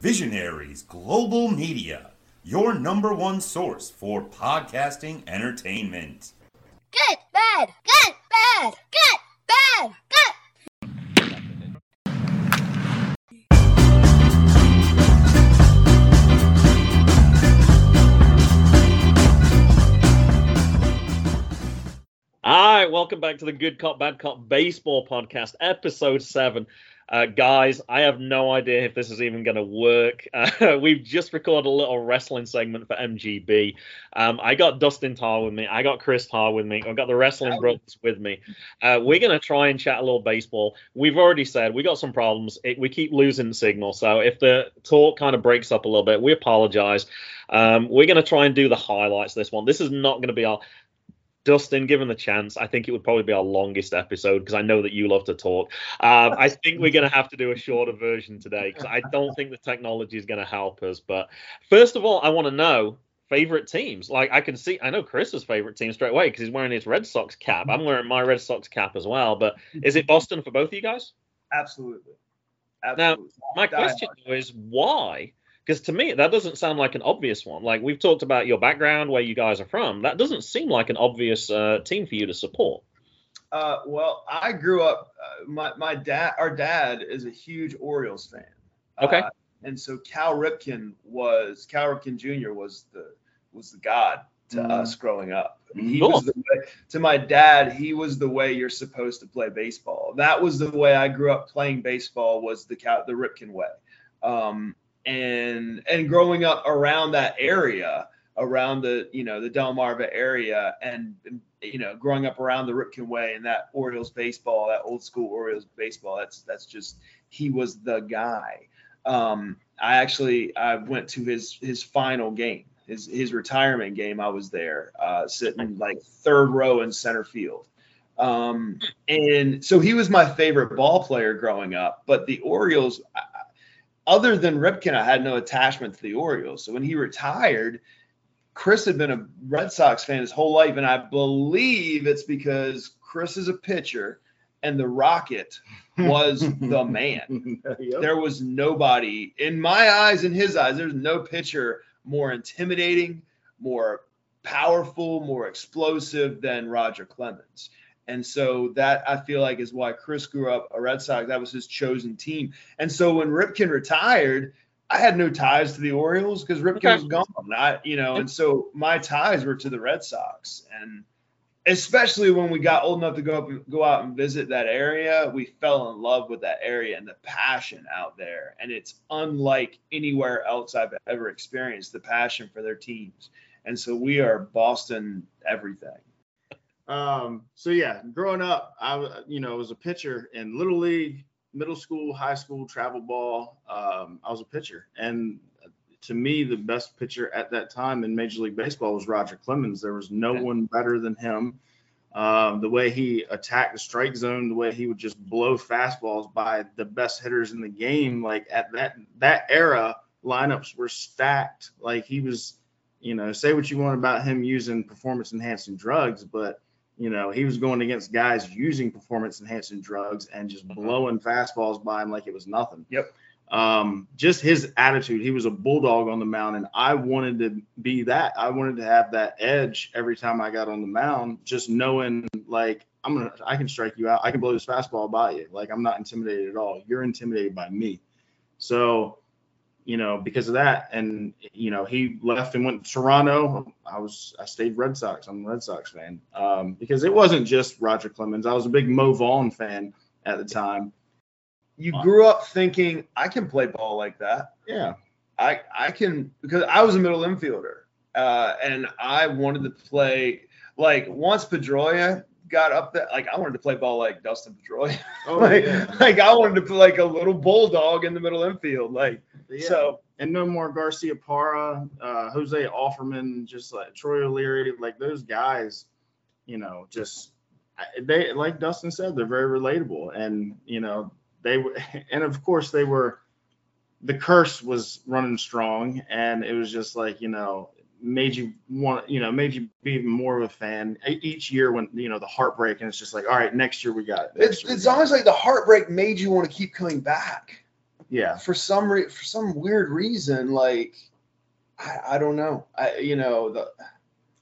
Visionaries Global Media, your number one source for podcasting entertainment. Good, bad, good, bad, good, bad, good. All right, welcome back to the Good Cop Bad Cop Baseball Podcast, episode seven. Uh, guys, I have no idea if this is even going to work. Uh, we've just recorded a little wrestling segment for MGB. Um, I got Dustin Tarr with me. I got Chris Tarr with me. I've got the Wrestling Brothers with me. Uh, we're going to try and chat a little baseball. We've already said we got some problems. It, we keep losing signal. So if the talk kind of breaks up a little bit, we apologize. Um, we're going to try and do the highlights this one. This is not going to be our Dustin, given the chance, I think it would probably be our longest episode because I know that you love to talk. Um, I think we're going to have to do a shorter version today because I don't think the technology is going to help us. But first of all, I want to know favorite teams. Like I can see, I know Chris's favorite team straight away because he's wearing his Red Sox cap. I'm wearing my Red Sox cap as well. But is it Boston for both of you guys? Absolutely. Now, my question though is why? Because to me, that doesn't sound like an obvious one. Like we've talked about your background, where you guys are from. That doesn't seem like an obvious uh, team for you to support. Uh, well, I grew up. Uh, my my dad, our dad, is a huge Orioles fan. Okay. Uh, and so Cal Ripken was Cal Ripken Jr. was the was the god to Mm. us growing up. He Cool. was the way, to my dad. He was the way you're supposed to play baseball. That was the way I grew up playing baseball. Was the Cal, the Ripken way. Um, and and growing up around that area, around the you know the Delmarva area, and you know growing up around the Ripken way and that Orioles baseball, that old school Orioles baseball. That's that's just he was the guy. Um, I actually I went to his his final game, his his retirement game. I was there, uh, sitting like third row in center field. Um, and so he was my favorite ball player growing up. But the Orioles, I- other than Ripken, I had no attachment to the Orioles. So when he retired, Chris had been a Red Sox fan his whole life, and I believe it's because Chris is a pitcher and the Rocket was the man. Yep. There was nobody in my eyes, in his eyes, there's no pitcher more intimidating, more powerful, more explosive than Roger Clemens. And so that I feel like is why Chris grew up a Red Sox. That was his chosen team. And so when Ripken retired, I had no ties to the Orioles because Ripken Okay. was gone. I, you know, and so my ties were to the Red Sox. And especially when we got old enough to go up and go out and visit that area, we fell in love with that area and the passion out there. And it's unlike anywhere else I've ever experienced the passion for their teams. And so we are Boston everything. Um, so yeah, growing up, I you know was a pitcher in little league, middle school, high school, travel ball. Um, I was a pitcher, and to me, the best pitcher at that time in Major League Baseball was Roger Clemens. There was no Okay. one better than him. Um, the way he attacked the strike zone, the way he would just blow fastballs by the best hitters in the game, like at that that era, lineups were stacked. Like he was, you know, say what you want about him using performance enhancing drugs, but you know, he was going against guys using performance enhancing drugs and just blowing fastballs by him like it was nothing. Yep. Um, just his attitude. He was a bulldog on the mound, and I wanted to be that. I wanted to have that edge every time I got on the mound, just knowing like I'm gonna, I can strike you out. I can blow this fastball by you. Like I'm not intimidated at all. You're intimidated by me. So, you know, because of that, and you know, he left and went to Toronto. I was, I stayed Red Sox. I'm a Red Sox fan um, because it wasn't just Roger Clemens. I was a big Mo Vaughn fan at the time. You grew up thinking I can play ball like that. Yeah. I I can because I was a middle infielder, uh, and I wanted to play like once Pedroia got up there, like I wanted to play ball like Dustin Pedroia. Oh like, yeah. like I wanted to play like a little bulldog in the middle infield. Like Yeah. so, and Nomar Garciaparra, uh, Jose Offerman, just like Troy O'Leary, like those guys, you know, just they like Dustin said, they're very relatable, and you know they were, and of course they were. The curse was running strong, and it was just like you know made you want you know made you be even more of a fan each year when you know the heartbreak and it's just like all right next year we got it. Next it's year we it's got it. almost like the heartbreak made you want to keep coming back. Yeah. for some re- for some weird reason, like I, I don't know. I you know the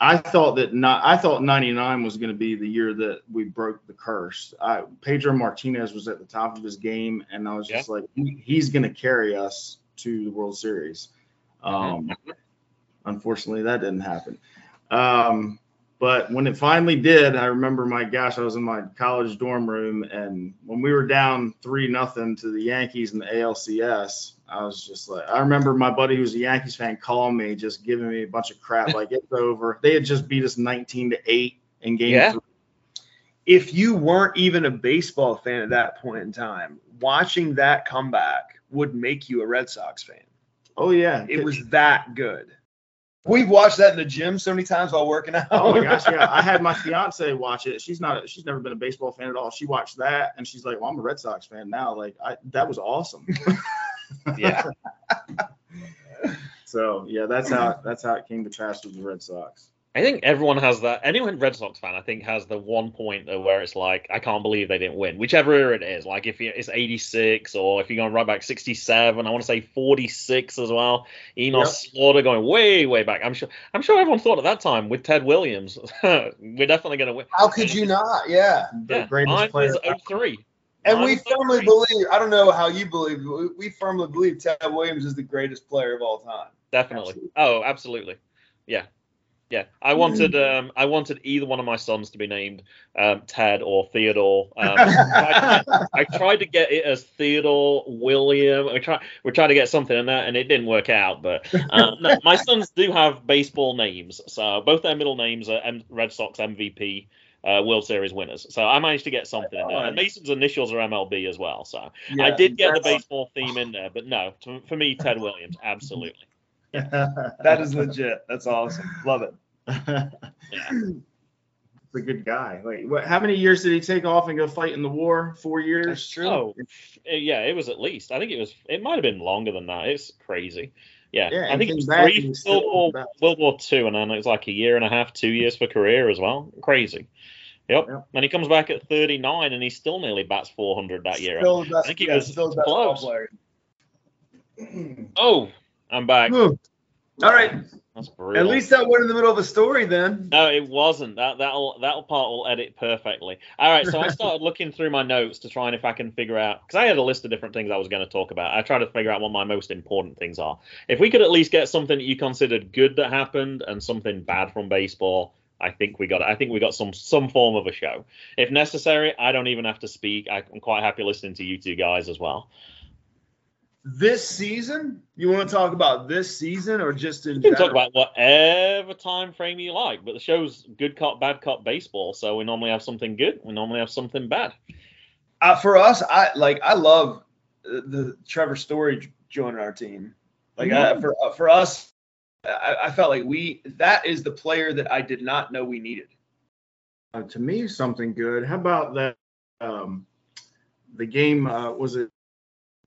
I thought that not. I thought '99 was going to be the year that we broke the curse. I, Pedro Martinez was at the top of his game, and I was just like, he, he's going to carry us to the World Series. Um, unfortunately, that didn't happen. Um, but when it finally did, I remember my gosh, I was in my college dorm room, and when we were down three nothing to the Yankees in the ALCS, I was just like, I remember my buddy who's a Yankees fan calling me, just giving me a bunch of crap, like it's over. They had just beat us 19 to eight in game Yeah. three. if you weren't even a baseball fan at that point in time, watching that comeback would make you a Red Sox fan. Oh yeah, It was that good. We've watched that in the gym so many times while working out. Oh my gosh, yeah. I had my fiance watch it. She's not. She's never been a baseball fan at all. She watched that and she's like, "Well, I'm a Red Sox fan now." Like, I that was awesome. Yeah. so yeah, that's how that's how it came to pass with the Red Sox. I think everyone has that. Anyone Red Sox fan, I think, has the one point though where it's like, I can't believe they didn't win. Whichever era it is, like if it's 86 or if you're going right back 67, I want to say 46 as well. Enos Yep. Slaughter going way, way back. I'm sure. I'm sure everyone thought at that time with Ted Williams, we're definitely going to win. How could you not? Yeah. The Yeah, greatest mine player. was 03. And Mine we oh firmly 03. believe, I don't know how you believe, but we- we firmly believe Ted Williams is the greatest player of all time. Definitely. Absolutely. Oh, absolutely. Yeah. Yeah. I wanted um I wanted either one of my sons to be named um Ted or Theodore. Um, I, I tried to get it as Theodore William. We try we tried to get something in there and it didn't work out. But um, no, my sons do have baseball names, so both their middle names are M- Red Sox MVP. Uh, World Series winners. So I managed to get something in there. And Mason's initials are MLB as well. So I did get the baseball theme in there, but no, to, for me, Ted Williams, absolutely. That is legit. That's awesome. Love it. Yeah. It's a good guy. Like, what? How many years did he take off and go fight in the war? Four years. That's true. Oh, yeah, it was at least. I think it was. It might have been longer than that. It's crazy. Yeah, Yeah, I think it was three still World War. World War Two, and then it was like a year and a half, two years for career as well. Crazy. Yep. Yep. And he comes back at 39, and he still nearly bats 400 that year. Still the best, I think he yeah, was still close. Oh, I'm back. All right. That's brutal. At least that went in the middle of a story then. No, it wasn't. That that'll that part will edit perfectly. All right, so I started looking through my notes to try and if I can figure out because I had a list of different things I was going to talk about. I tried to figure out what my most important things are. If we could at least get something that you considered good that happened and something bad from baseball, I think we got I think we got some some form of a show. If necessary, I don't even have to speak. I'm quite happy listening to you two guys as well. This season? You want to talk about this season or just in You can talk about whatever time frame you like, but the show's good cop, bad cop baseball. So we normally have something good. We normally have something bad. uh, for us, I like I love uh, the Trevor Story joining our team. Like I, for uh, for us, I, I felt like we that is the player that I did not know we needed. Uh, to me, something good. How about that? Um, the game uh, was it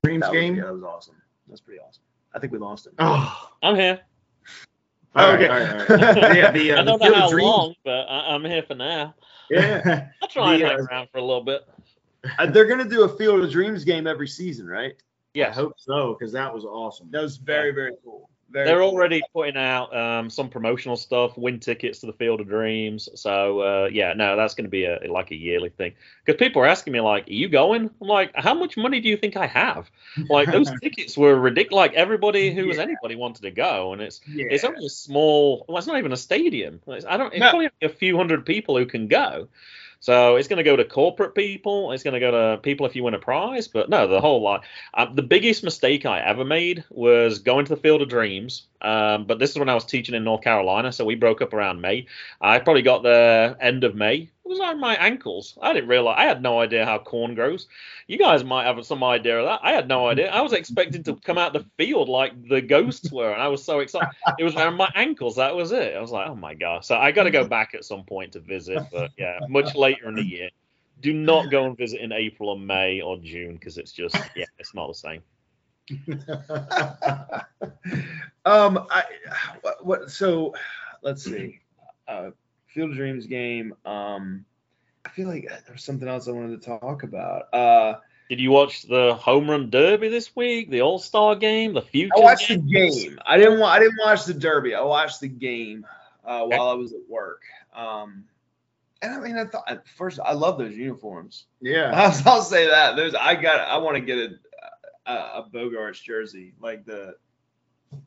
Dreams That was, game? yeah, that was awesome. That's pretty awesome. I think we lost him. Oh, I'm here. okay. Okay. All right, all right. Yeah, the, uh, I don't know how dreams. long, but I, am here for now. Yeah. I'll try and hang uh, around for a little bit. Uh, They're gonna do a Field of Dreams game every season, right? Yeah. I hope so because that was awesome. That was very very cool. They're already putting out um, some promotional stuff, win tickets to the Field of Dreams. So uh, yeah, no, that's going to be a like a yearly thing. Because people are asking me like, "Are you going?" I'm like, "How much money do you think I have?" Like those tickets were ridiculous. Like everybody who was anybody wanted to go, and it's Yeah. it's only a small. Well, it's not even a stadium. It's, I don't. It's No. probably only a few hundred people who can go. So it's going to go to corporate people. It's going to go to people if you win a prize. But no, the whole lot. Uh, the biggest mistake I ever made was going to the Field of Dreams. Um, but this is when I was teaching in North Carolina, so we broke up around May. I probably got there end of May. It was on my ankles. I didn't realize. I had no idea how corn grows. You guys might have some idea of that. I had no idea. I was expecting to come out the field like the ghosts were, and I was so excited. It was around my ankles. That was it. I was like, oh my god. So I got to go back at some point to visit. But yeah, much later in the year. Do not go and visit in April or May or June because it's just yeah, it's not the same. um, I what, what so let's see. Uh, Field of Dreams game. Um, I feel like there's something else I wanted to talk about. Uh, Did you watch the home run derby this week? The All Star game, the future? I watched the game. I didn't wa- I didn't watch the derby. I watched the game uh, Okay. while I was at work. Um, and I mean, I thought first I love those uniforms. Yeah. I'll, I'll say that. There's I got I want to get a, a a Bogaerts jersey like the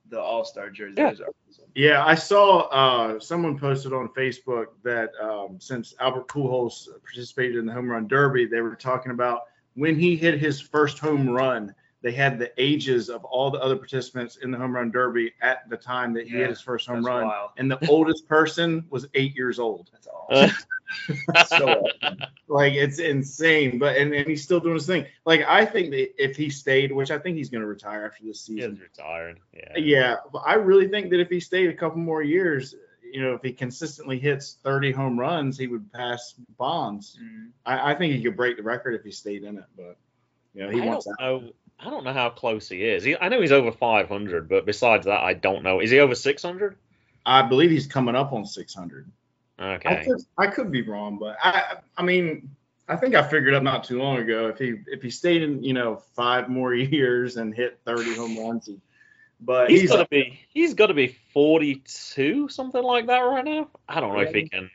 the All Star jersey. Yeah. Those are awesome. Yeah, I saw uh, someone posted on Facebook that um, since Albert Pujols participated in the home run derby, they were talking about when he hit his first home run. They had the ages of all the other participants in the home run derby at the time that he Yeah, hit his first home run, wild. and the oldest person was eight years old. That's awesome. So. Like it's insane, but and, and he's still doing his thing. Like I think that if he stayed, which I think he's going to retire after this season. He's retired. Yeah. Yeah, but I really think that if he stayed a couple more years, you know, if he consistently hits 30 home runs, he would pass Bonds. Mm. I, I think he could break the record if he stayed in it, but you know, he I wants out. know. I don't know how close he is. He, I know he's over 500, but besides that, I don't know. Is he over 600? I believe he's coming up on 600. I Okay. could, I could be wrong, but I, I mean, I think I figured up not too long ago if he if he stayed in, you know, five more years and hit 30 home runs, he, but He's he's, got to be. He's got to be 42, something like that right now. I don't know if he can.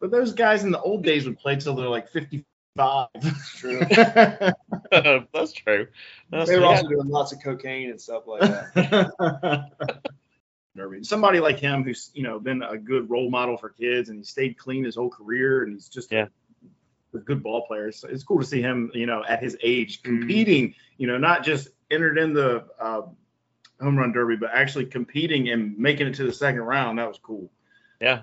but those guys in the old days would play till they're like 55. True. That's true. That's They were true. also doing lots of cocaine and stuff like that. Somebody like him who's you know been a good role model for kids and he stayed clean his whole career and he's just Yeah. a, a good ball player. So it's cool to see him you know at his age Mhm. competing. You know, not just entered in the uh, home run derby, but actually competing and making it to the second round. That was cool. Yeah.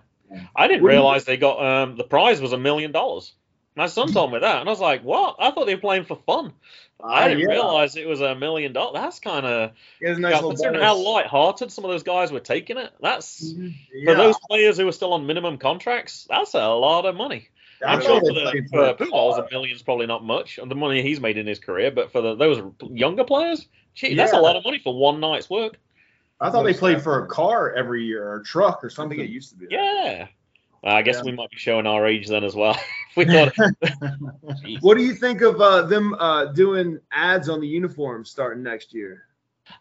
I didn't realize they got um the prize was a million dollars. My son told me that, and I was like, "What? I thought they were playing for fun. I didn't yeah. realize it was a million dollars. That's kind of It was nice little considering how bonus. light-hearted some of those guys were taking it. That's mm-hmm. Yeah. for those players who are still on minimum contracts. That's a lot of money. I I'm sure they for, the, for a Pujols, car. a million's probably not much, and the money he's made in his career. But for the, those younger players, gee, that's a lot of money for one night's work. I thought they played for a car every year or a truck or something. Mm-hmm. it used to be. that. Yeah. I guess Yeah. we might be showing our age then as well. we thought, What do you think of uh, them uh, doing ads on the uniforms starting next year?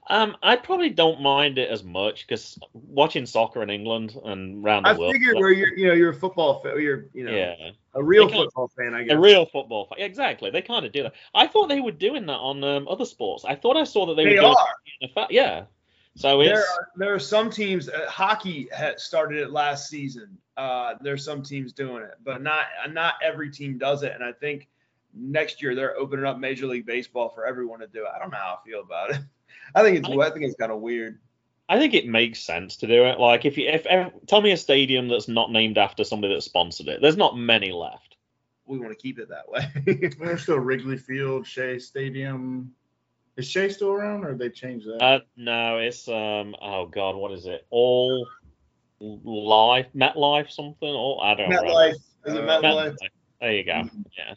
um, I probably don't mind it as much because watching soccer in England and around the I world, figured where you're, you know, you're a football fan, you're, you know, yeah, a real football fan, I guess. a real football. Fan. Exactly, they kind of do that. I thought they were doing that on um, other sports. I thought I saw that they, they were doing are. it in fa- yeah. So it's There are there are some teams. Uh, hockey had started it last season. Uh, there's some teams doing it, but not not every team does it. And I think next year they're opening up Major League Baseball for everyone to do it. I don't know how I feel about it. I think it's I think it's kind of weird. I think it makes sense to do it. Like if you if, if tell me a stadium that's not named after somebody that sponsored it. There's not many left. We want to keep it that way. There's still Wrigley Field, Shea Stadium. Is Shea still around, or they changed that? Uh, no, it's um. Oh God, what is it? All life, MetLife, something. Or I don't. MetLife is it Uh, MetLife? MetLife. There you go. Yeah,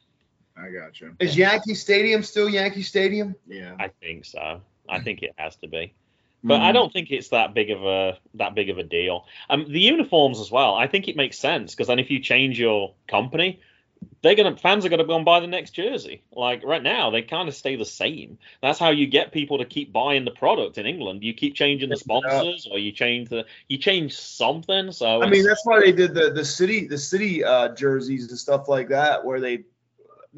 I got you. Is Yankee Stadium still Yankee Stadium? Yeah. I think so. I think it has to be. But I don't think it's that big of a that big of a deal. Um, the uniforms as well. I think it makes sense because then if you change your company, they're gonna fans are gonna go and buy the next jersey. Like right now, they kind of stay the same. That's how you get people to keep buying the product in England. You keep changing the sponsors, or you change the you change something. So I mean, that's why they did the the city the city uh, jerseys and stuff like that, where they,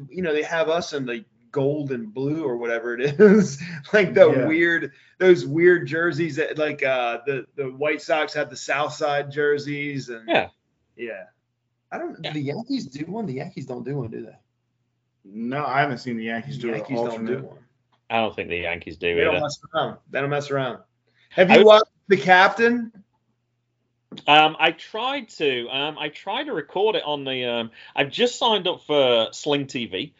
you know, they have us in the gold and blue or whatever it is, like the Yeah. weird those weird jerseys that like uh, the the White Sox have the South Side jerseys and Yeah. yeah. I don't. Yeah. Do the Yankees do one? The Yankees don't do one, do they? No, I haven't seen the Yankees The do Yankees an don't do one. I don't think the Yankees do They don't mess around. They don't mess around. Have you was- watched the captain? Um, I tried to. Um, I tried to record it on the. Um, I've just signed up for Sling TV,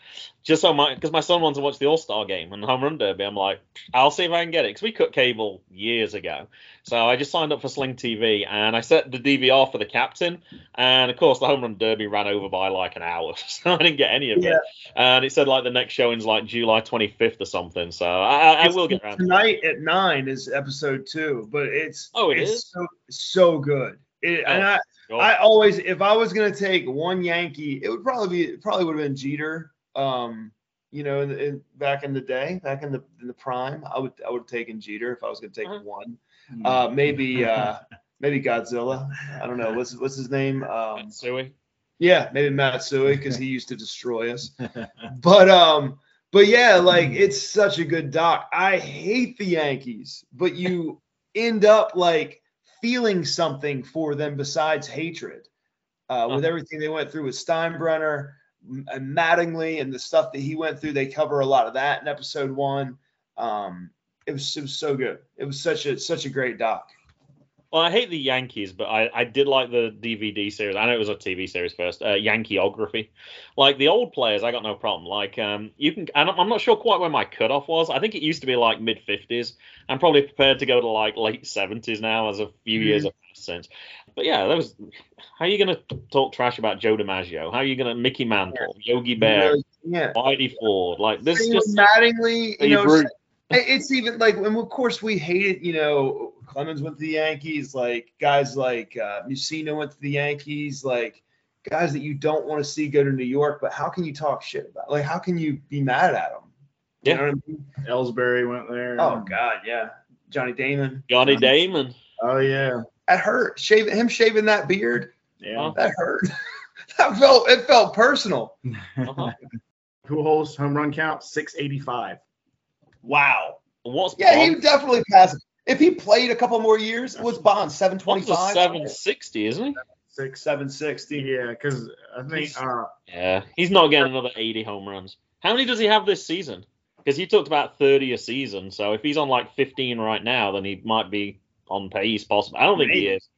just so my because my son wants to watch the All Star game and the Home Run Derby. I'm like, I'll see if I can get it because we cut cable years ago. So I just signed up for Sling TV and I set the DVR for the captain. And of course, the Home Run Derby ran over by like an hour, so I didn't get any of Yeah. it. And it said like the next showing's like July 25th or something. So I, I, I will get around. tonight at nine is episode two, but it's Oh, it it's is? so so good. It, oh, and Oh, I, Sure. I always if I was gonna take one Yankee, it would probably be probably would have been Jeter. Um, You know, in, in back in the day, back in the in the prime, I would I would have taken Jeter if I was going to take Uh-huh. one. Hmm. Uh, maybe uh, maybe Godzilla. I don't know. What's what's his name? Um, Matsui. yeah, maybe Matsui because he used to destroy us. But um, but yeah, like it's such a good doc. I hate the Yankees, but you end up like feeling something for them besides hatred. Uh, with everything they went through with Steinbrenner m- and Mattingly and the stuff that he went through, they cover a lot of that in episode one. Um, it was it was so good. It was such a such a great doc. Well, I hate the Yankees, but I, I did like the DVD series. I know it was a TV series first. Uh, Yankeeography, like the old players, I got no problem. Like um, you can, and I'm not sure quite where my cutoff was. I think it used to be like mid 50s. I'm probably prepared to go to like late 70s now, as a few years have passed since. But yeah, that was. How are you gonna talk trash about Joe DiMaggio? How are you gonna Mickey Mantle, Yogi Bear, Yeah. Whitey Ford? Like this Same just Mattingly, you know, it's even like, and of course we hate it. You know, Clemens went to the Yankees. Like guys like uh, Mussina went to the Yankees. Like guys that you don't want to see go to New York. But how can you talk shit about? Like how can you be mad at them? You Yeah. know what I mean? Ellsbury went there. Oh God, yeah. Johnny Damon. Johnny Damon. Oh yeah. That hurt. Shaving him shaving that beard. Yeah. That hurt. that felt it felt personal. Uh-huh. Pujols home run count 685. Wow. What's Yeah, he would definitely pass. It. If he played a couple more years, what's Bond? Seven Bond's a twenty-five. 760, isn't he? Six. Seven sixty. Yeah, because I think uh, Yeah, he's not getting another 80 home runs. How many does he have this season? Because you talked about 30 a season. So if he's on like 15 right now, then he might be on pace. Possible. I don't think he is.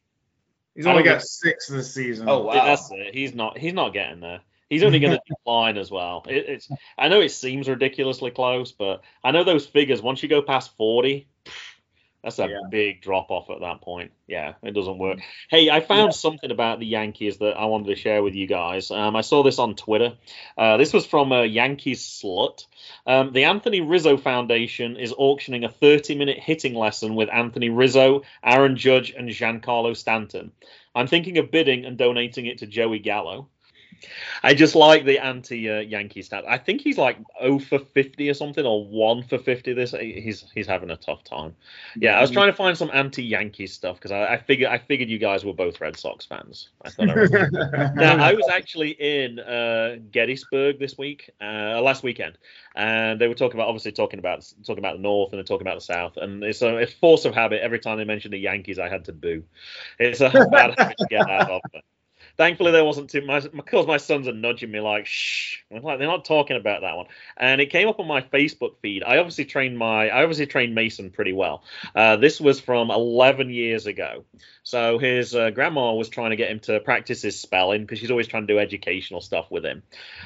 he's only got think- six this season. Oh, wow. That's it. He's not. He's not getting there. He's only going to decline as well. It, it's. I know it seems ridiculously close, but I know those figures. Once you go past 40, that's a Yeah. big drop off at that point. Yeah, it doesn't work. Hey, I found something about the Yankees that I wanted to share with you guys. Um, I saw this on Twitter. Uh, this was from a Yankees slut. Um, the Anthony Rizzo Foundation is auctioning a 30 minute hitting lesson with Anthony Rizzo, Aaron Judge, and Giancarlo Stanton. I'm thinking of bidding and donating it to Joey Gallo. I just like the anti uh, Yankee stat. I think he's like 0 for 50 or something, or 1 for 50. This he's he's having a tough time. Yeah, I was trying to find some anti Yankee stuff because I, I figured I figured you guys were both Red Sox fans. I thought I now I was actually in uh, Gettysburg this week, uh, last weekend, and they were talking about obviously talking about talking about the North and they're talking about the South, and it's a it's force of habit. Every time they mentioned the Yankees, I had to boo. It's a bad habit to get out of. Thankfully, there wasn't too much because my sons are nudging me like, "Shh," I'm like they're not talking about that one. And it came up on my Facebook feed. I obviously trained my I obviously trained Mason pretty well. Uh, this was from 11 years ago. So his uh, grandma was trying to get him to practice his spelling because she's always trying to do educational stuff with him.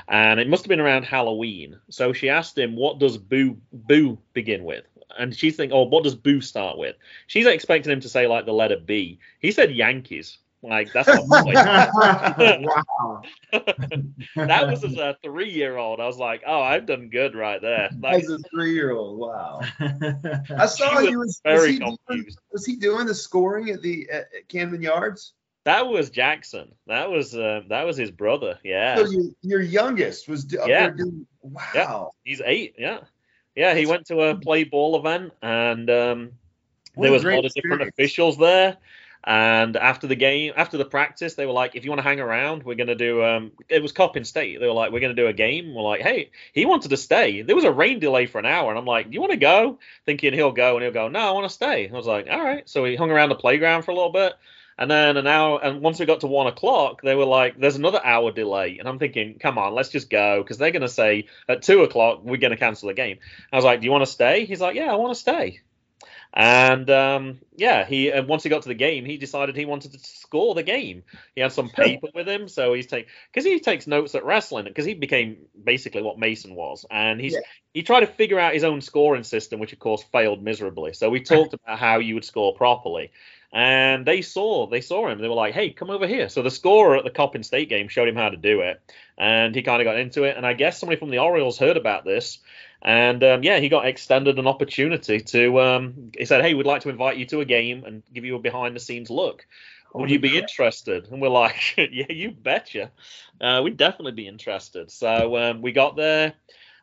And it must have been around Halloween. So she asked him, "What does boo boo begin with?" And she's thinking, "Oh, what does boo start with?" She's expecting him to say like the letter B. He said Yankees. Like that's not wow. that was as a three-year-old. I was like, "Oh, I've done good right there." Like, As a three-year-old, wow. I saw She was he was was very he, doing, confused. was he doing the scoring at the at, at Camden Yards? that was Jackson. That was uh, that was his brother. Yeah. So your, your youngest was do- Yeah. there doing wow. He's eight, yeah. Yeah, he went to a play ball event and um, there was a lot of different officials there. And after the game, after the practice, they were like, if you want to hang around, we're going to do, um, it was Coppin State. They were like, we're going to do a game. We're like, hey, he wanted to stay. There was a rain delay for an hour. And I'm like, do you want to go? Thinking he'll go. And he'll go, no, I want to stay. I was like, all right. So we hung around the playground for a little bit. And then an hour, and once we got to one o'clock, they were like, "There's another hour delay," and I'm thinking, "Come on, let's just go," because they're gonna say at two o'clock we're gonna cancel the game. I was like, "Do you want to stay?" He's like, "Yeah, I want to stay." And um, yeah, he and once he got to the game, he decided he wanted to score the game. He had some paper with him, so he's take because he takes notes at wrestling because he became basically what Mason was, and he's Yeah. he tried to figure out his own scoring system, which of course failed miserably. So we talked about how you would score properly, and they saw they saw him. They were like, "Hey, come over here." So the scorer at the Coppin State game showed him how to do it, and he kind of got into it. And I guess somebody from the Orioles heard about this, and um, yeah, he got extended an opportunity to. Um, he said, "Hey, we'd like to invite you to a game and give you a behind the scenes look. Would you be interested?" And we're like, "Yeah, you betcha. Uh, we'd definitely be interested." So um, we got there.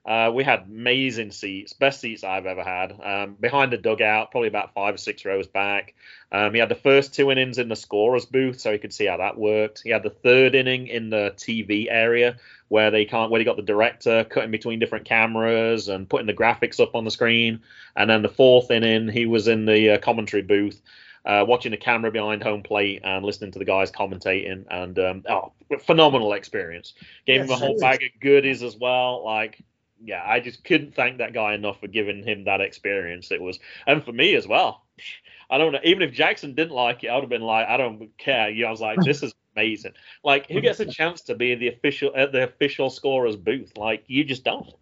Uh, we had amazing seats, best seats I've ever had. Um, behind the dugout, probably about five or six rows back. Um, he had the first two innings in the scorer's booth, so he could see how that worked. He had the third inning in the TV area where they can't, where he got the director cutting between different cameras and putting the graphics up on the screen. And then the fourth inning, he was in the uh, commentary booth. Uh, watching the camera behind home plate and listening to the guys commentating, and um, oh, phenomenal experience. Gave him a whole bag of goodies as well. Like yeah, I just couldn't thank that guy enough for giving him that experience. It was, and for me as well. I don't know. Even if Jackson didn't like it, I would have been like, I don't care. You know, I was like, this is amazing. Like, who gets a chance to be in the official at the official scorer's booth? Like, you just don't.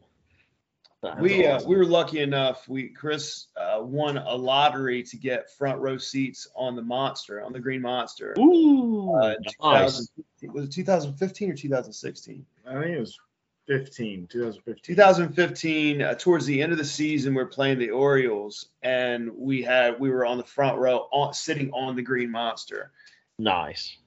That's we uh, we were lucky enough. We Chris uh, won a lottery to get front row seats on the Monster, on the Green Monster. Ooh, Uh, nice. 2015 was it 2015 or 2016? I think it was 15, 2015. 2015. Uh, towards the end of the season, we are playing the Orioles, and we had we were on the front row, on, sitting on the Green Monster. Nice.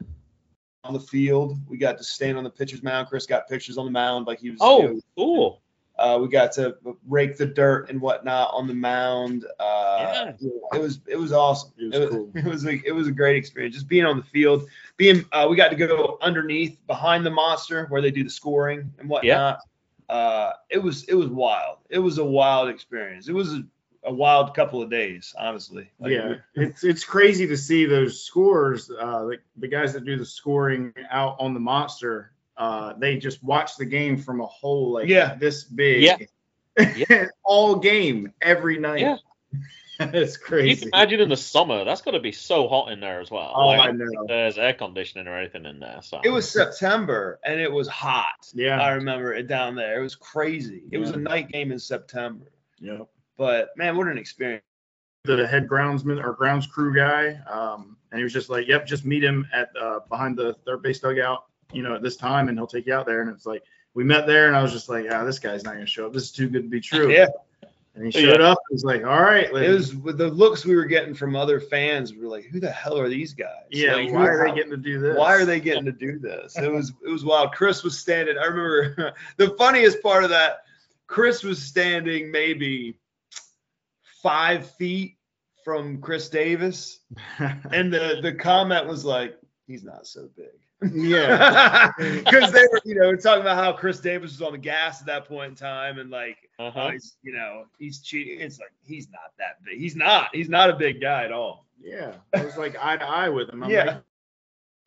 On the field, we got to stand on the pitcher's mound. Chris got pictures on the mound, like he was. Oh, you know, cool. Uh, we got to rake the dirt and whatnot on the mound. Uh, Yeah. It was it was awesome. It was it, was, cool. it was a it was a great experience. Just being on the field, being uh, we got to go underneath behind the monster where they do the scoring and whatnot. Uh, it was it was wild. It was a wild experience. It was a, a wild couple of days, honestly. Like, yeah, it's it's crazy to see those scores. Uh, like the guys that do the scoring out on the monster, uh, they just watch the game from a hole like Yeah. this big. Yeah. all game every night. Yeah. it's You crazy. can imagine in the summer, that's got to be so hot in there as well. Oh, Like, I know. There's air conditioning or anything in there. So It was September and it was hot. Yeah. I remember it down there. It was crazy. It was a night game in September. Yeah. But man, what an experience. The head groundsman or grounds crew guy, um, and he was just like, "Yep, just meet him at uh, behind the third base dugout, you know, at this time, and he'll take you out there." And it's like we met there, and I was just like, "Ah, this guy's not gonna show up. This is too good to be true." Yeah. And he showed up. It was like, "All right, like, It was with the looks we were getting from other fans. We were like, "Who the hell are these guys? yeah. Like, why are they getting to do this? Why are they getting to do this?" It was it was wild. Chris was standing. I remember the funniest part of that. Chris was standing maybe five feet from Chris Davis, and the the comment was like, "He's not so big." yeah. because they were, you know, talking about how Chris Davis was on the gas at that point in time, and like, Uh-huh. he's, you know, he's cheating. It's like he's not that big. He's not. He's not a big guy at all. Yeah. I was like eye to eye with him. I'm yeah.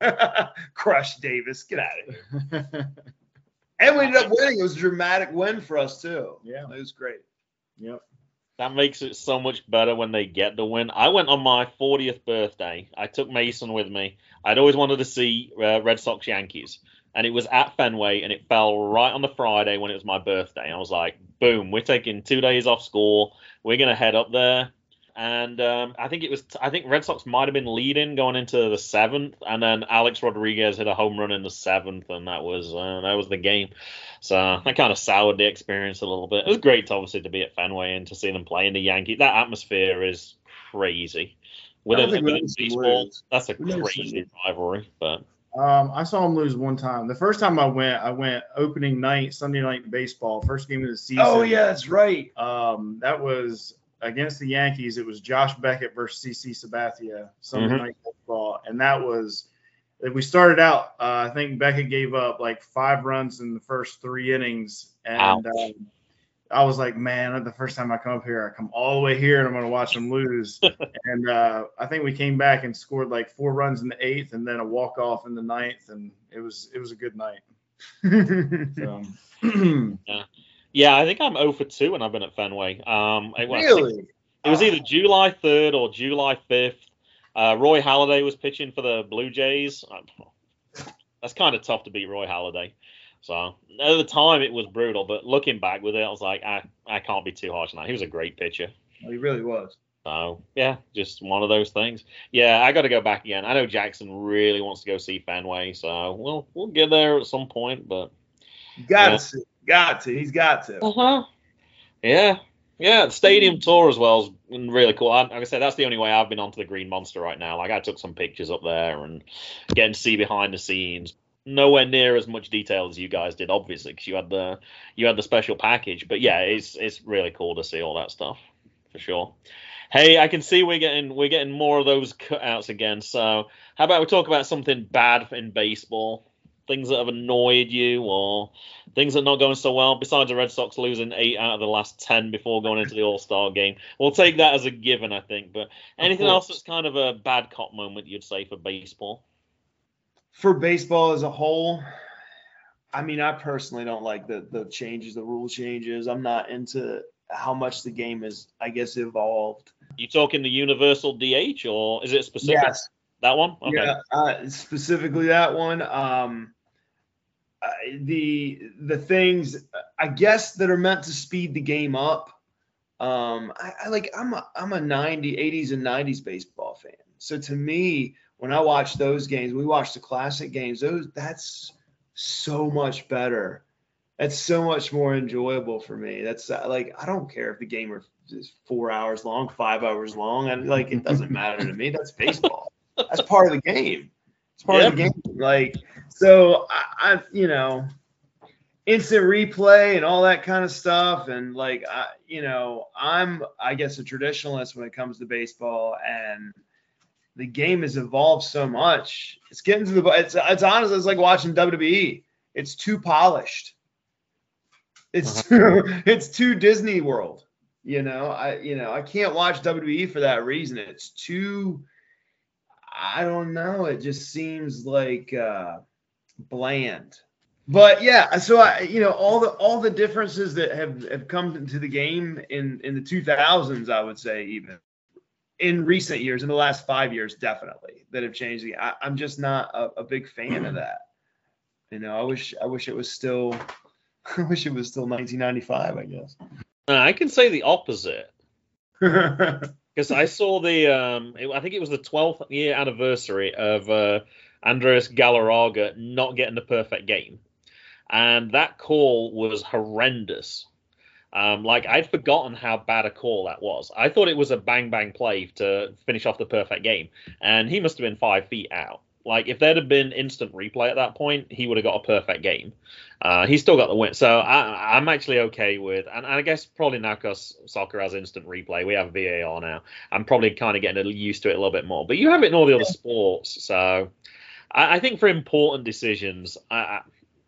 Crush Davis, get out of here. And we ended up winning. It was a dramatic win for us too. Yeah. it was great. yep. That makes it so much better when they get the win. I went on my 40th birthday. I took Mason with me. I'd always wanted to see uh, Red Sox Yankees, and it was at Fenway, and it fell right on the Friday when it was my birthday. I was like, boom, we're taking two days off school. We're gonna head up there. And um, I think it was. I think Red Sox might have been leading going into the seventh, and then Alex Rodriguez hit a home run in the seventh, and that was uh, that was the game. So that kind of soured the experience a little bit. It was great, to, obviously, to be at Fenway and to see them play in the Yankee. That atmosphere is crazy. Within baseball, that's a crazy rivalry. But Um, I saw him lose one time. The first time I went, I went opening night, Sunday night baseball, first game of the season. Oh yeah, that's right. Um, that was against the Yankees. It was Josh Beckett versus CC Sabathia Sunday Mhm. night baseball, and that was. We started out. Uh, I think Beckett gave up like five runs in the first three innings, and Ouch. um, I was like, man, the first time I come up here, I come all the way here, and I'm going to watch them lose. and uh, I think we came back and scored like four runs in the eighth, and then a walk off in the ninth, and it was it was a good night. So, yeah, I think I'm 0 for 2 when I've been at Fenway. Um, it was, really? It was Ah. either July 3rd or July 5th. Uh, Roy Halladay was pitching for the Blue Jays. Uh, That's kind of tough to beat Roy Halladay. So at the time it was brutal, but looking back with it, I was like, I, I can't be too harsh on that. He was a great pitcher. He really was. So yeah, just one of those things. Yeah, I got to go back again. I know Jackson really wants to go see Fenway, so we'll we'll get there at some point. But Got Yeah. to, got to. He's got to. uh huh, yeah, yeah. The stadium tour as well is really cool. I, like I said, that's the only way I've been onto the Green Monster right now. Like I took some pictures up there and getting to see behind the scenes. Nowhere near as much detail as you guys did, obviously, because you had the you had the special package. But yeah, it's it's really cool to see all that stuff for sure. Hey, I can see we're getting we're getting more of those cutouts again. So how about we talk about something bad in baseball? Things that have annoyed you or things that are not going so well, besides the Red Sox losing eight out of the last ten before going into the All Star game. We'll take that as a given, I think. But anything else that's kind of a bad cop moment you'd say for baseball? For baseball as a whole, I mean, I personally don't like the the changes, the rule changes. I'm not into how much the game is, I guess, evolved. You talking the universal DH or is it specific? Yes. That one? Okay. Yeah, uh, specifically that one. Um, uh, the the things I guess that are meant to speed the game up. Um, I, I like I'm a I'm a 90 80s and 90s baseball fan. So to me, when I watch those games, we watch the classic games. Those that's so much better. That's so much more enjoyable for me. That's uh, like I don't care if the game is four hours long, five hours long, and like it doesn't matter to me. That's baseball. That's part of the game. It's part of the game. Like so, I, I you know, instant replay and all that kind of stuff, and like I, you know, I'm I guess a traditionalist when it comes to baseball, and the game has evolved so much. It's getting to the it's it's honestly it's like watching WWE. It's too polished. It's too, it's too Disney World. You know, I you know I can't watch WWE for that reason. It's too I don't know. It just seems like uh, bland. But yeah, so I you know all the all the differences that have have come into the game in in the 2000s, I would say even in recent years, in the last five years, definitely that have changed. The, I, I'm just not a, a big fan of that. You know, I wish I wish it was still I wish it was still 1995. I guess. Uh, I can say the opposite because I saw the um, it, I think it was the 12th year anniversary of uh, Andres Galarraga not getting the perfect game, and that call was horrendous. Um, like I'd forgotten how bad a call that was. I thought it was a bang bang play to finish off the perfect game, and he must have been five feet out. Like if there'd have been instant replay at that point, he would have got a perfect game. Uh, he's still got the win, so I, am actually okay with. And, and, I guess probably now because soccer has instant replay, we have VAR now. I'm probably kind of getting used to it a little bit more. But you have it in all the other sports, so I, I think for important decisions, I,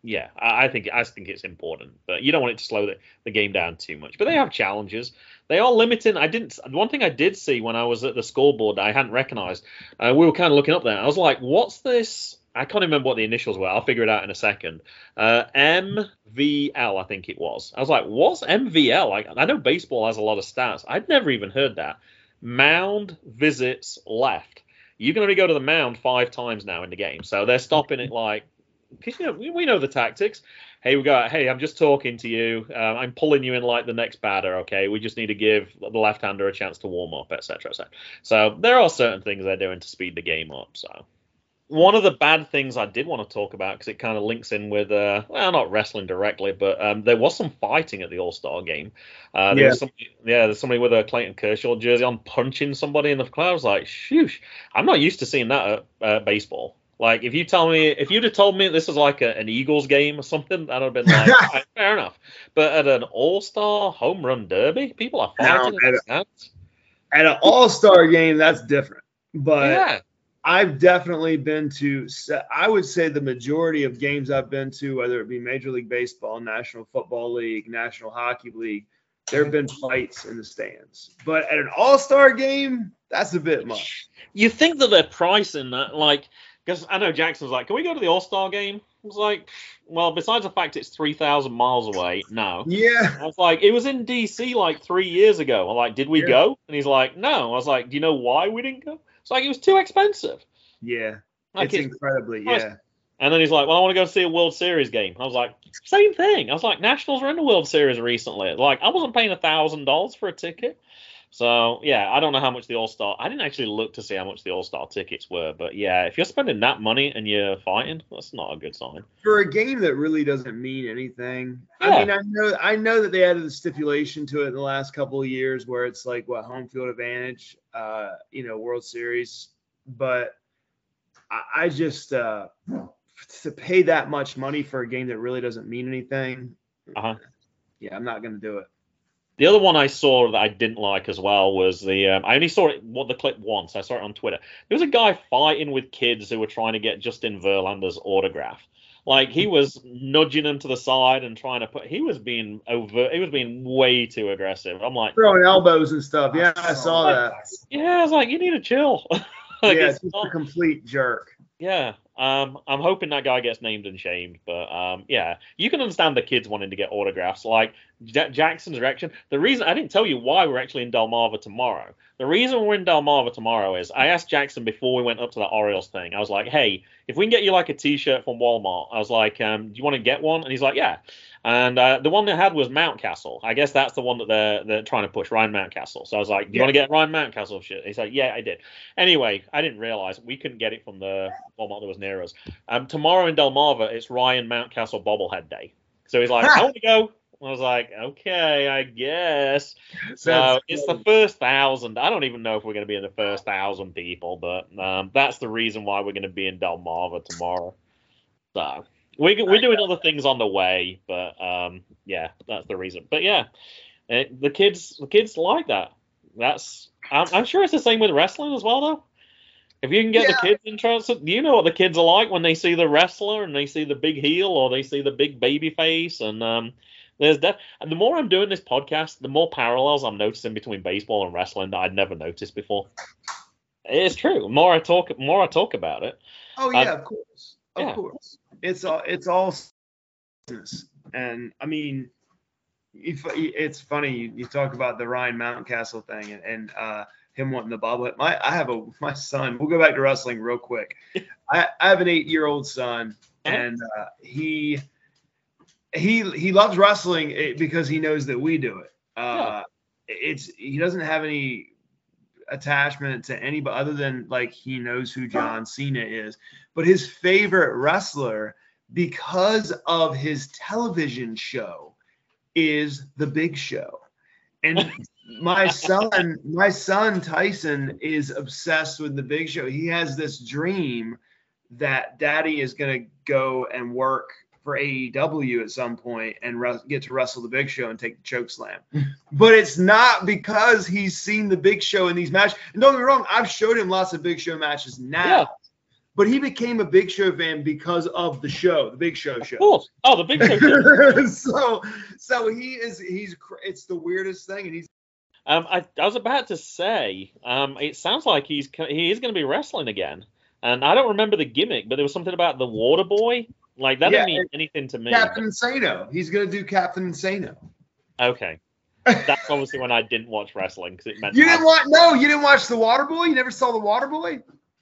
yeah, I, think I think it's important, but you don't want it to slow the, the game down too much. But they have challenges. They are limiting. I didn't. One thing I did see when I was at the scoreboard I hadn't recognised. Uh, we were kind of looking up there. I was like, "What's this?" I can't remember what the initials were. I'll figure it out in a second. Uh, MVL, I think it was. I was like, "What's MVL?" Like, I know baseball has a lot of stats. I'd never even heard that. Mound visits left. You can only go to the mound five times now in the game, so they're stopping it like because you know we, we, know the tactics. Hey, we got. Hey, I'm just talking to you. Um, I'm pulling you in like the next batter. Okay, we just need to give the left-hander a chance to warm up, etc., etc. So there are certain things they're doing to speed the game up. So one of the bad things I did want to talk about because it kind of links in with, uh, well, not wrestling directly, but um, there was some fighting at the All Star game. Uh, there yeah. Was somebody, yeah, there's somebody with a Clayton Kershaw jersey on punching somebody in the crowd. I was like, shoosh, I'm not used to seeing that at uh, baseball. Like if you tell me if you'd have told me this was like a, an Eagles game or something, I'd have been like, fair enough. But at an All Star home run derby, people are fighting. At, a, at an All Star game, that's different. But yeah. I've definitely been to. I would say the majority of games I've been to, whether it be Major League Baseball, National Football League, National Hockey League, there have been fights in the stands. But at an All Star game, that's a bit much. You think that they're pricing that like because I know Jackson's like, can we go to the All Star game? I was like, well, besides the fact it's 3,000 miles away, no. Yeah. I was like, it was in DC like three years ago. I'm like, did we yeah. go? And he's like, no. I was like, do you know why we didn't go? It's like, it was too expensive. Yeah. Like, it's, it's incredibly, yeah. And then he's like, well, I want to go see a World Series game. I was like, same thing. I was like, Nationals were in the World Series recently. Like, I wasn't paying a $1,000 for a ticket. So yeah, I don't know how much the All Star. I didn't actually look to see how much the All Star tickets were, but yeah, if you're spending that money and you're fighting, that's not a good sign. For a game that really doesn't mean anything. Yeah. I mean, I know I know that they added the stipulation to it in the last couple of years where it's like what home field advantage, uh, you know, World Series, but I, I just uh, to pay that much money for a game that really doesn't mean anything. Uh-huh. Yeah, I'm not gonna do it. The other one I saw that I didn't like as well was the. Um, I only saw it what the clip once. I saw it on Twitter. There was a guy fighting with kids who were trying to get Justin Verlander's autograph. Like he was nudging them to the side and trying to put. He was being over. He was being way too aggressive. I'm like, Throwing elbows and stuff. Yeah, I saw that. yeah, I was like, you need to chill. Like, yeah, it's just not- a complete jerk. Yeah, um, I'm hoping that guy gets named and shamed, but um, yeah, you can understand the kids wanting to get autographs. Like Ja- Jackson's reaction. The reason I didn't tell you why we're actually in Delmarva tomorrow. The reason we're in Delmarva tomorrow is I asked Jackson before we went up to the Orioles thing. I was like, hey, if we can get you like a T-shirt from Walmart, I was like, um, do you want to get one? And he's like, yeah. And uh, the one they had was Mountcastle. I guess that's the one that they're they're trying to push, Ryan Mountcastle. So I was like, "Do you Yeah. want to get Ryan Mountcastle shit?" He's like, "Yeah, I did." Anyway, I didn't realize we couldn't get it from the Walmart that was near us. Um, tomorrow in Delmarva, it's Ryan Mountcastle bobblehead day. So he's like, "I want to go." I was like, "Okay, I guess." So it's the first thousand. I don't even know if we're going to be in the first thousand people, but um, that's the reason why we're going to be in Delmarva tomorrow. So we we're doing other things on the way, but um, yeah, that's the reason. But yeah, it, the kids the kids like that. That's I'm, I'm sure it's the same with wrestling as well, though. If you can get the kids interested, you know what the kids are like when they see the wrestler and they see the big heel or they see the big baby face. And um, there's def- and the more I'm doing this podcast, the more parallels I'm noticing between baseball and wrestling that I'd never noticed before. It's true. The more I talk, the more I talk about it. Oh yeah, of course, of yeah. course. It's all it's all business, and I mean, if, it's funny you, you talk about the Ryan Mountain Castle thing and, and uh, him wanting the bobblehead. My I have a my son. We'll go back to wrestling real quick. I, I have an eight year old son, and uh, he he he loves wrestling eh, because he knows that we do it. Uh, It's he doesn't have any attachment to anybody other than like he knows who John Cena is. But his favorite wrestler, because of his television show, is the Big Show. And my son, my son Tyson is obsessed with the Big Show. He has this dream that Daddy is going to go and work for AEW at some point and re- get to wrestle the Big Show and take the choke slam. but it's not because he's seen the Big Show in these matches. And don't get me wrong, I've showed him lots of Big Show matches now. Yeah. But he became a Big Show fan because of the show, the Big Show show. Of. Oh, the big show. so, so he is. He's. It's the weirdest thing, and he's. Um, I, I was about to say, um, it sounds like he's he is going to be wrestling again, and I don't remember the gimmick, but there was something about the Water Boy. Like that Yeah, didn't mean anything to me. Captain Insano. He's gonna do Captain Insano. Okay, that's obviously when I didn't watch wrestling because it meant You didn't watch? No, you didn't watch the Water Boy. You never saw the Water Boy.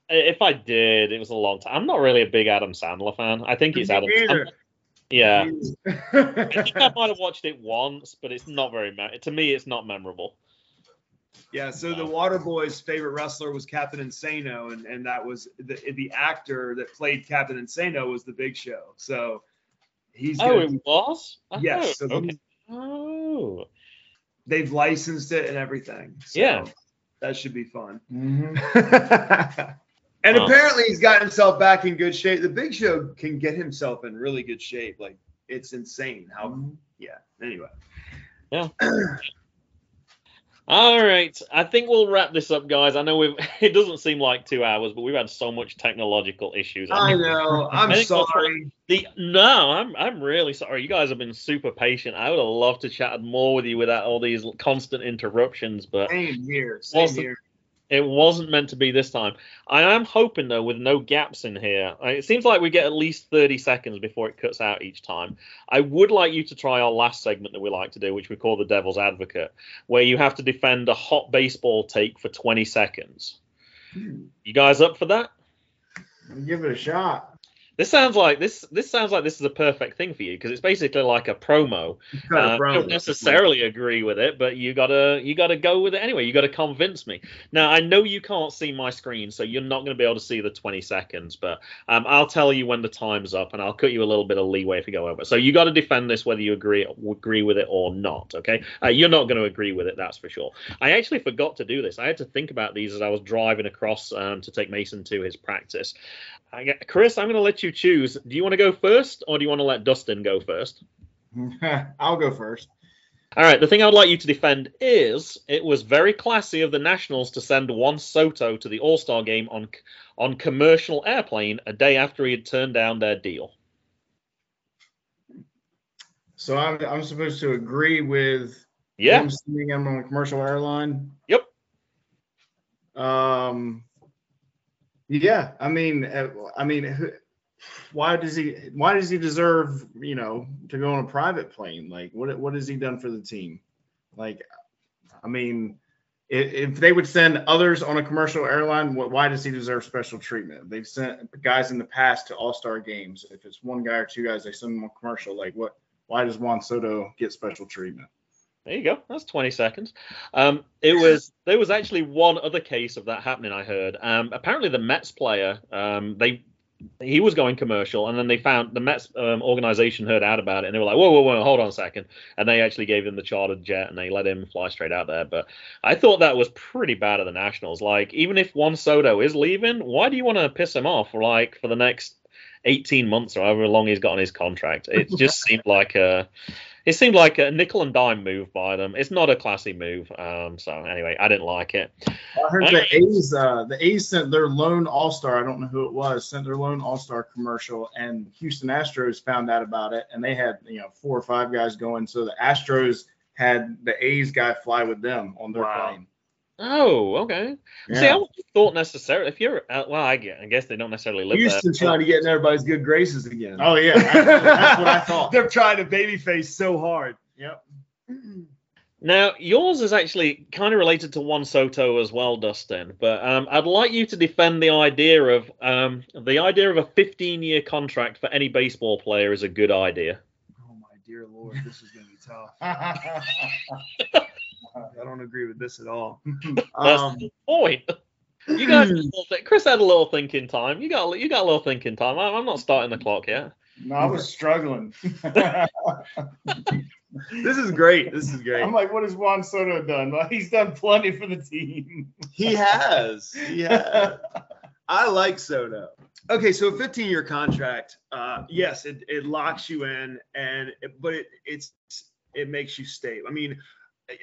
if I did, it was a long time. I'm not really a big Adam Sandler fan. I think it's Me Adam. Sandler. Yeah, I think I might have watched it once, but it's not very. Me- to me, it's not memorable. Yeah. So the Water Boy's favorite wrestler was Captain Insano, and and that was the the actor that played Captain Insano was the Big Show. So he's. Oh, Gonna it was. yes. So Oh, okay. Oh, they've licensed it and everything. So Yeah. That should be fun. Mm-hmm. and Huh. apparently he's got himself back in good shape. The Big Show can get himself in really good shape. Like it's insane how. Yeah. Anyway. All right, I think we'll wrap this up, guys. I know we've. It doesn't seem like two hours, but we've had so much technological issues. I know. I'm I sorry. The no, I'm I'm really sorry. You guys have been super patient. I would have loved to chat more with you without all these constant interruptions, but Same here. Same here. It wasn't meant to be this time. I am hoping though, with no gaps in here, it seems like we get at least 30 seconds before it cuts out each time. I would like you to try our last segment that we like to do, which we call the Devil's Advocate, where you have to defend a hot baseball take for 20 seconds. Hmm. You guys up for that? Give it a shot. This sounds like this. This sounds like this is a perfect thing for you because it's basically like a promo. Uh, I don't necessarily agree with it, but you gotta you gotta go with it anyway. You gotta convince me. Now I know you can't see my screen, so you're not going to be able to see the 20 seconds. But um, I'll tell you when the time's up, and I'll cut you a little bit of leeway if you go over. So you got to defend this whether you agree agree with it or not. Okay, uh, you're not going to agree with it, that's for sure. I actually forgot to do this. I had to think about these as I was driving across um, to take Mason to his practice. I Chris, I'm to let you two choose, do you want to go first or do you want to let Dustin go first? I'll go first. All right, the thing I would like you to defend is it was very classy of the Nationals to send Juan Soto to the All Star game on on commercial airplane a day after he had turned down their deal. So I'm, I'm supposed to agree with Yeah, him sending him on a commercial airline. Yep. Um. Yeah, I mean, uh, I mean, who- why does he? Why does he deserve, you know, to go on a private plane? Like, what what has he done for the team? Like, I mean, if, if they would send others on a commercial airline, wh- why does he deserve special treatment? They've sent guys in the past to All Star games. If it's one guy or two guys, they send them on commercial. Like, what? Why does Juan Soto get special treatment? there you go. That's 20 seconds. Um, it was there was actually one other case of that happening. I heard. Um, apparently, the Mets player, um, they he was going commercial, and then they found the Mets um, organization heard out about it, and they were like, "Whoa, whoa, whoa, hold on a second. and they actually gave him the chartered jet, and they let him fly straight out there. But I thought that was pretty bad of the Nationals. Like, even if Juan Soto is leaving, why do you want to piss him off? Like for the next 18 months or however long he's got on his contract. It just seemed like a it seemed like a nickel and dime move by them. It's not a classy move. Um, so anyway, I didn't like it. I heard the A's, uh, the A's sent their lone All Star. I don't know who it was. Sent their lone All Star commercial, and Houston Astros found out about it, and they had you know four or five guys going. So the Astros had the A's guy fly with them on their Wow. plane. Oh, okay. See, I Yeah. wouldn't have thought necessarily if you're uh, well, I guess, I guess they don't necessarily live Houston there. trying to get in everybody's good graces again. Oh yeah, that's, that's what I thought. They're trying to babyface so hard. Yep. Now, yours is actually kind of related to Juan Soto as well, Dustin. But um, I'd like you to defend the idea of um, the idea of a 15-year contract for any baseball player is a good idea. Oh my dear lord, this is gonna be tough. I don't agree with this at all. That's Um, the point. You guys, had a little thi- Chris had a little thinking time. You got, a- you got a little thinking time. I- I'm not starting the clock yet. no, I was struggling. this is great. This is great. I'm like, what has Juan Soto done? Well, he's done plenty for the team. He has. He has. I like Soto. Okay, so a 15 year contract, uh, yes, it, it locks you in, and but it it's it makes you stay. I mean,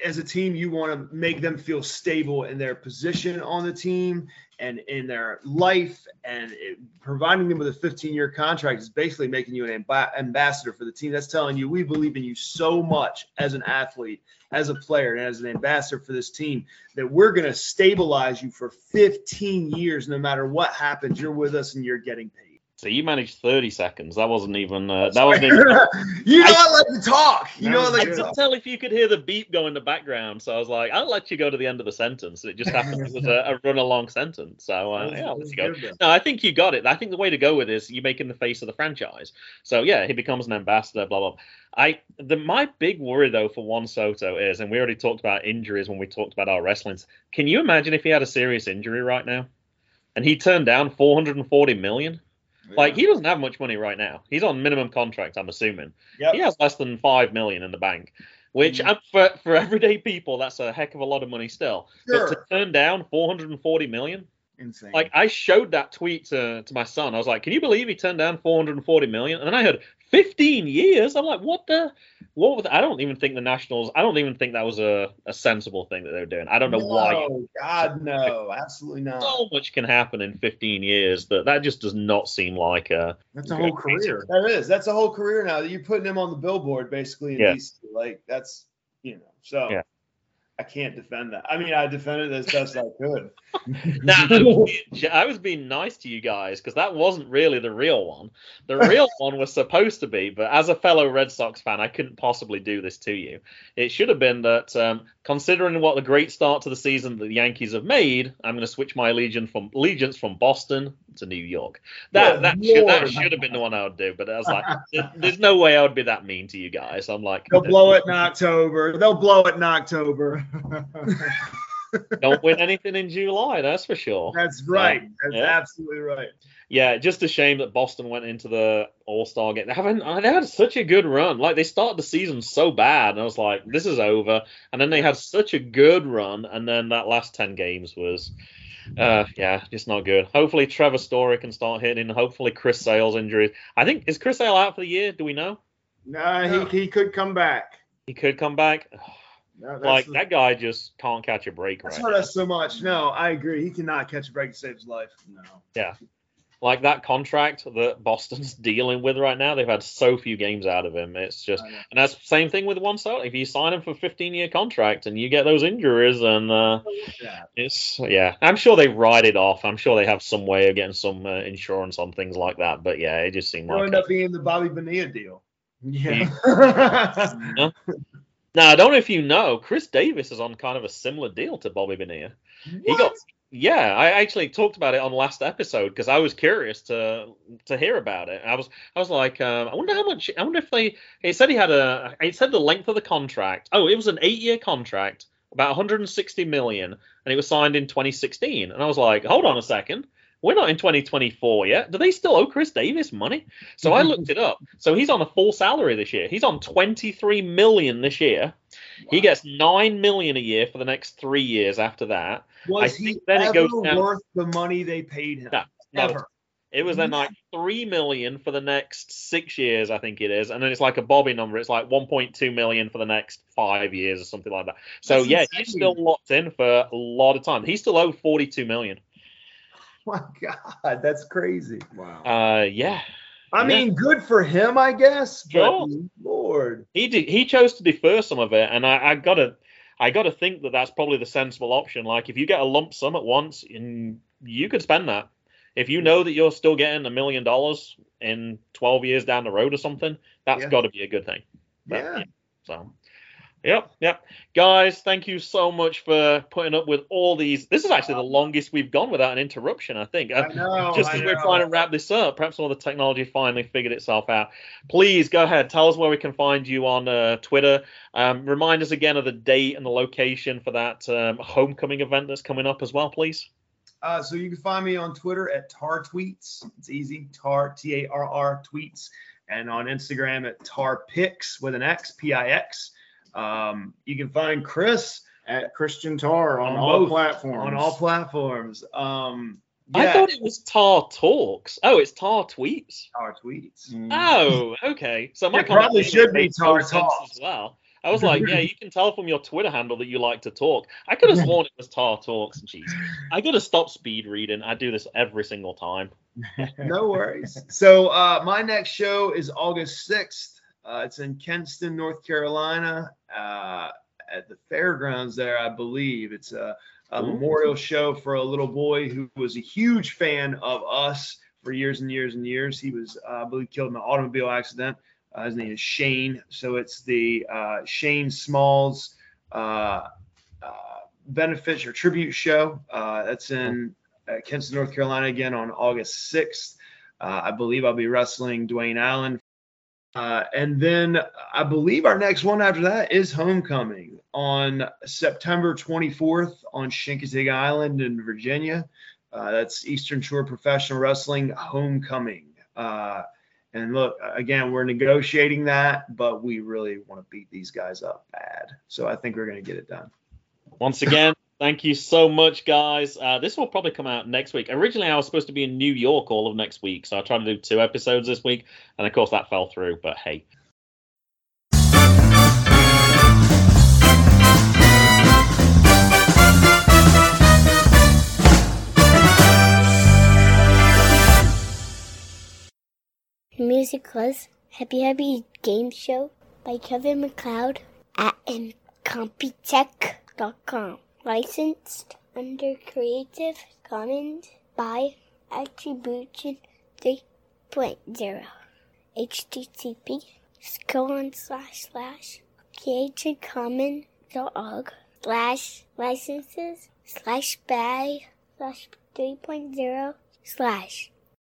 as a team, you want to make them feel stable in their position on the team and in their life, and it, providing them with a 15 year contract is basically making you an amb- ambassador for the team. That's telling you we believe in you so much as an athlete, as a player, and as an ambassador for this team that we're going to stabilize you for 15 years. No matter what happens, you're with us and you're getting paid. So you managed 30 seconds. That wasn't even. Uh, that wasn't even. you know I, like to talk. You know I like I could tell if you could hear the beep go in the background, so I was like, I'll let you go to the end of the sentence. It just happened it was a, a run along sentence. So uh, yeah, I'll let you go. No, I think you got it. I think the way to go with this, you make him the face of the franchise. So yeah, he becomes an ambassador. Blah blah. blah. I the my big worry though for Juan Soto is, and we already talked about injuries when we talked about our wrestlings. Can you imagine if he had a serious injury right now, and he turned down 440 million? Like he doesn't have much money right now. He's on minimum contract. I'm assuming Yep. he has less than five million in the bank. Which uh, for for everyday people, that's a heck of a lot of money still. But to turn down 440 million, Insane. like I showed that tweet to, to my son. I was like, "Can you believe he turned down 440 million? And then I heard 15 years. I'm like, "What the? What was?" I don't even think the Nationals. I don't even think that was a, a sensible thing that they were doing. I don't know why. No, God, no, absolutely not. So much can happen in 15 years that that just does not seem like a. That's a whole career. That is. That's a whole career now. That You're putting him on the billboard basically in Yeah. DC. Like that's you know. So Yeah. I can't defend that. I mean, I defended it as best I could. Nah, I was being- I was being nice to you guys because that wasn't really the real one. The real one was supposed to be, but as a fellow Red Sox fan, I couldn't possibly do this to you. It should have been that, um, considering what the great start to the season that the Yankees have made, I'm going to switch my allegiance from allegiance from Boston to New York. That Good that should, that should have been the one I would do, but I was like, there- there's no way I would be that mean to you guys. I'm like, They'll blow it in October. They'll blow it in October. don't win anything in July, that's for sure. That's right. That's Yeah. absolutely right. Yeah, just a shame that Boston went into the All Star game. They haven't. They had such a good run. Like they started the season so bad, and I was like, "This is over." And then they had such a good run, and then that last ten games was Uh, yeah, just not good. Hopefully Trevor Story can start hitting. Hopefully Chris Sale's injury. I think is Chris Sale out for the year? Do we know? Nah, No. he, he could come back. He could come back. No, Like the- that guy just can't catch a break That's right. hurt now. us so much. No, I agree. He cannot catch a break to save his life. no. Yeah. Like that contract that Boston's dealing with right now, they've had so few games out of him. It's just, and that's the same thing with one. If you sign him for a 15 year contract and you get those injuries, and uh, Yeah. it's yeah, I'm sure they write it off. I'm sure they have some way of getting some uh, insurance on things like that. But yeah, it just seemed It'll like. end up being the Bobby Bonilla deal. Yeah. Now I don't know if you know, Chris Davis is on kind of a similar deal to Bobby Bonilla. He got yeah, I actually talked about it on last episode because I was curious to to hear about it. I was I was like, um, I wonder how much. I wonder if they. He said he had a. He said the length of the contract. Oh, it was an eight year contract, about 160 million, and it was signed in 2016. And I was like, hold on a second. We're not in 2024 yet. Do they still owe Chris Davis money? So I looked it up. So he's on a full salary this year. He's on 23 million this year. He gets nine million a year for the next three years after that. Was I he think then it ever goes down- worth the money they paid him? No, no, Ever. It was then like three million for the next six years, I think it is, and then it's like a Bobby number. It's like 1.2 million for the next five years or something like that. So That's yeah, insane. he's still locked in for a lot of time. He's still owed 42 million. My God, that's crazy. Wow. Uh, yeah, I Yeah. mean, good for him, I guess. But Sure. Lord, he did, he chose to defer some of it, and I, I gotta I gotta think that that's probably the sensible option. Like if you get a lump sum at once, and you could spend that. If you know that you're still getting a million dollars in 12 years down the road or something, that's Yeah. got to be a good thing. But, yeah. So, yep, yep. Guys, thank you so much for putting up with all these. This is actually the longest we've gone without an interruption, I think. Uh, I know. just as we're trying to wrap this up, perhaps all the technology finally figured itself out. Please go ahead, tell us where we can find you on uh, Twitter. Um, remind us again of the date and the location for that um, homecoming event that's coming up as well, please. Uh, so you can find me on Twitter at Tar Tweets. It's easy. Tar T A R R Tweets, and on Instagram at Tar Pix with an X P I X. Um, you can find Chris At Christian Tar on, On all both- platforms. on all platforms. Um, I thought it was Tar Talks. Oh, it's Tar Tweets. Tar Tweets. Mm. Oh, okay. So my It probably should be made Tar Talks. as well. I was like, yeah, you can tell from your Twitter handle that you like to talk. I could have sworn it was Tar Talks. Jeez, I gotta stop speed reading. I do this every single time. no worries. So uh, my next show is August 6th. Uh, it's in Kinston, North Carolina, uh, at the fairgrounds there, I believe. It's a, a memorial show for a little boy who was a huge fan of us for years and years and years. He was, uh, I believe, killed in an automobile accident. Uh, his name is Shane. So it's the uh, Shane Smalls uh, uh, benefits or tribute show. Uh, that's in uh, Kinston, North Carolina again on August 6th. Uh, I believe I'll be wrestling Dwayne Allen. Uh, and then I believe our next one after that is Homecoming on September 24th on Chincoteague Island in Virginia. Uh, that's Eastern Shore Professional Wrestling Homecoming. Uh, and look, again, we're negotiating that, but we really want to beat these guys up bad. So I think we're going to get it done. Once again, thank you so much, guys. Uh, this will probably come out next week. Originally, I was supposed to be in New York all of next week, so I tried to do two episodes this week, and of course that fell through. But hey. The music was Happy Happy Game Show by Kevin MacLeod at Incompetech.com. Licensed under Creative Commons by Attribution 3.0. HTTP colon slash slash creativecommons.org slash licenses slash by slash 3.0 slash